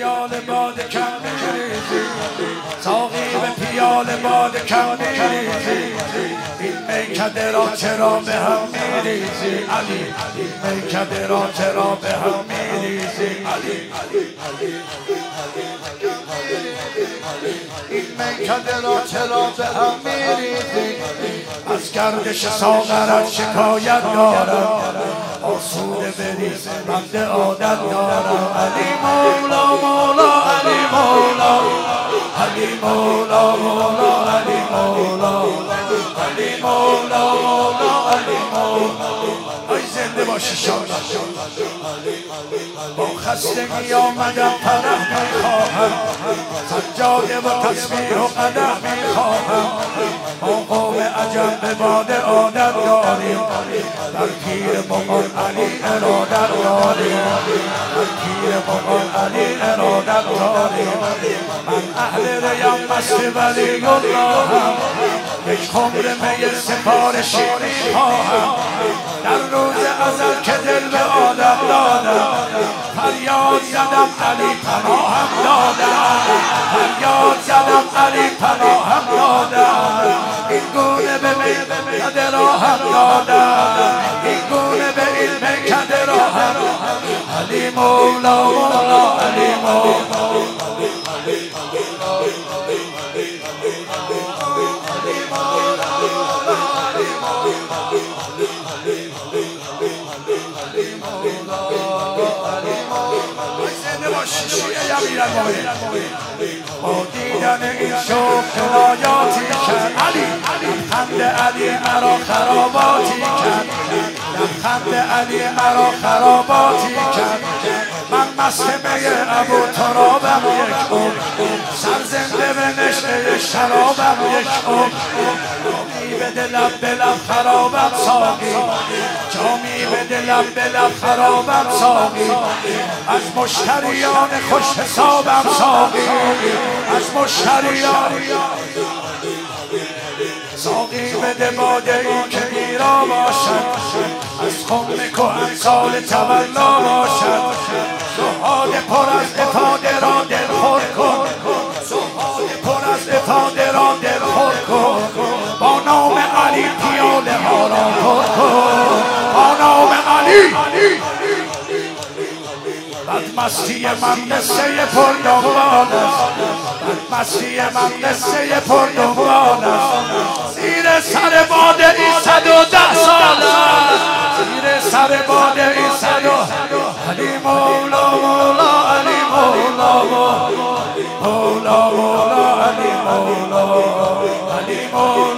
پیال باد کم ساقی به پیال باد کم این میکده را چرا به هم میریزی؟ علی این میکده را چرا به هم میریزی؟ علی. این میکده را چرا به هم میریزی؟ از گردش ساغرت شکایت دارم. آسوده بریز بنده عادت دارم علی مولا مولا علی مولا. علی مولا مولا علی مولا. علی مولا مولا علی مولا. ای زنده باشی شاد با خستگی آمدم پرح می‌خواهم سجاده و تصویر و قدر می‌خواهم. با قوم عجم به باد عادت داریم. در پیر مغان علی ارادت داریم. در پیر مغان علی ارادت داریم. من اهل ریم مست ولی اللهم یک خمر می سفارشی می‌خواهم. در روز ازل که دل به آدم دادم. فریاد زدم علی پناهم دادم فریاد زدم علی پناهم دادم این گونه به میکده راهم دادم این گونه به این میکده راهم علی مولا مولا علی مولا. دیدن این شوق کنایاتی کرد علی خند علی مرا خراباتی کرد خند علی مرا خراباتی کرد من مست می ابو ترابم یک اون سرزنده به نشته شرابم یک جامی به دلم لب خرابم ساقی جامی به دلم لب خرابم ساقی. از مشتریان خوش حسابم ساقی. از مشتریان ساقی بده باده ای که میرا باشد. از خم کهن سال تولا باشد. زهاد پر از افاده را دل خور کن. زهاد پر از افاده را دل خور کن. بدمستی من قصه پر دنبال است بدمستی من قصه پر است زیر سر باد این صد و ده سال زیر سر باد این صد و علی مولا مولا علی مولا مولا مولا علی مولا علی مولا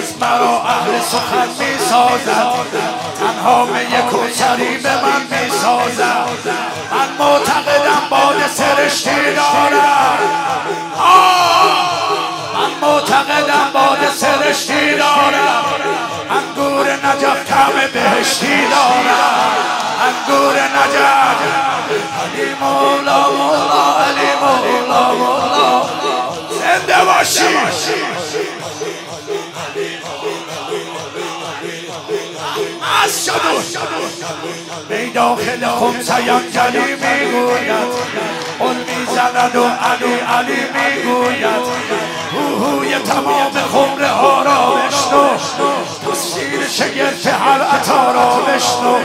بس مرا اهل سخن می سازد تنها می کوچری به من می سازد من معتقدم باد سرشتی دارم من معتقدم باد سرشتی دارم انگور نجف کم بهشتی دارم انگور نجف. علی از شد می داخل خمسه گلی می‌گوید. اون می‌زند و علی علی می‌گوید. هوهوی تمام خمره ها را بشنو. تصویر شگرف هر عطا را بشنو.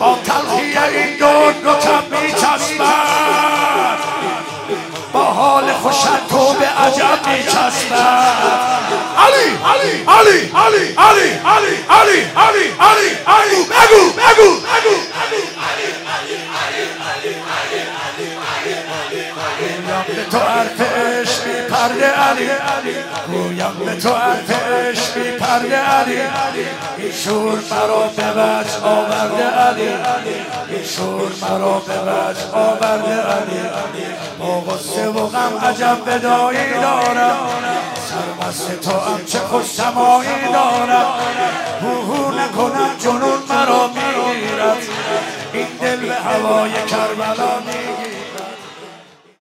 با تلخی این دون رکم میچسبد. با حال خوشت تو به عجب میچسبد. علی علی علی علی علی علی علی علی علی علی بگو بگو بگو گویم به تو عشق بی پرده علی گویم به تو عشق بی پرده علی این شور مرا به وجه آورده علی این شور مرا به وجه آورده علی با غصه و غم عجب بدایی دارم سرمست تو هم چه خوش سمایی دارم نکنم جنون مرا میرد. این دل به هوای کربلا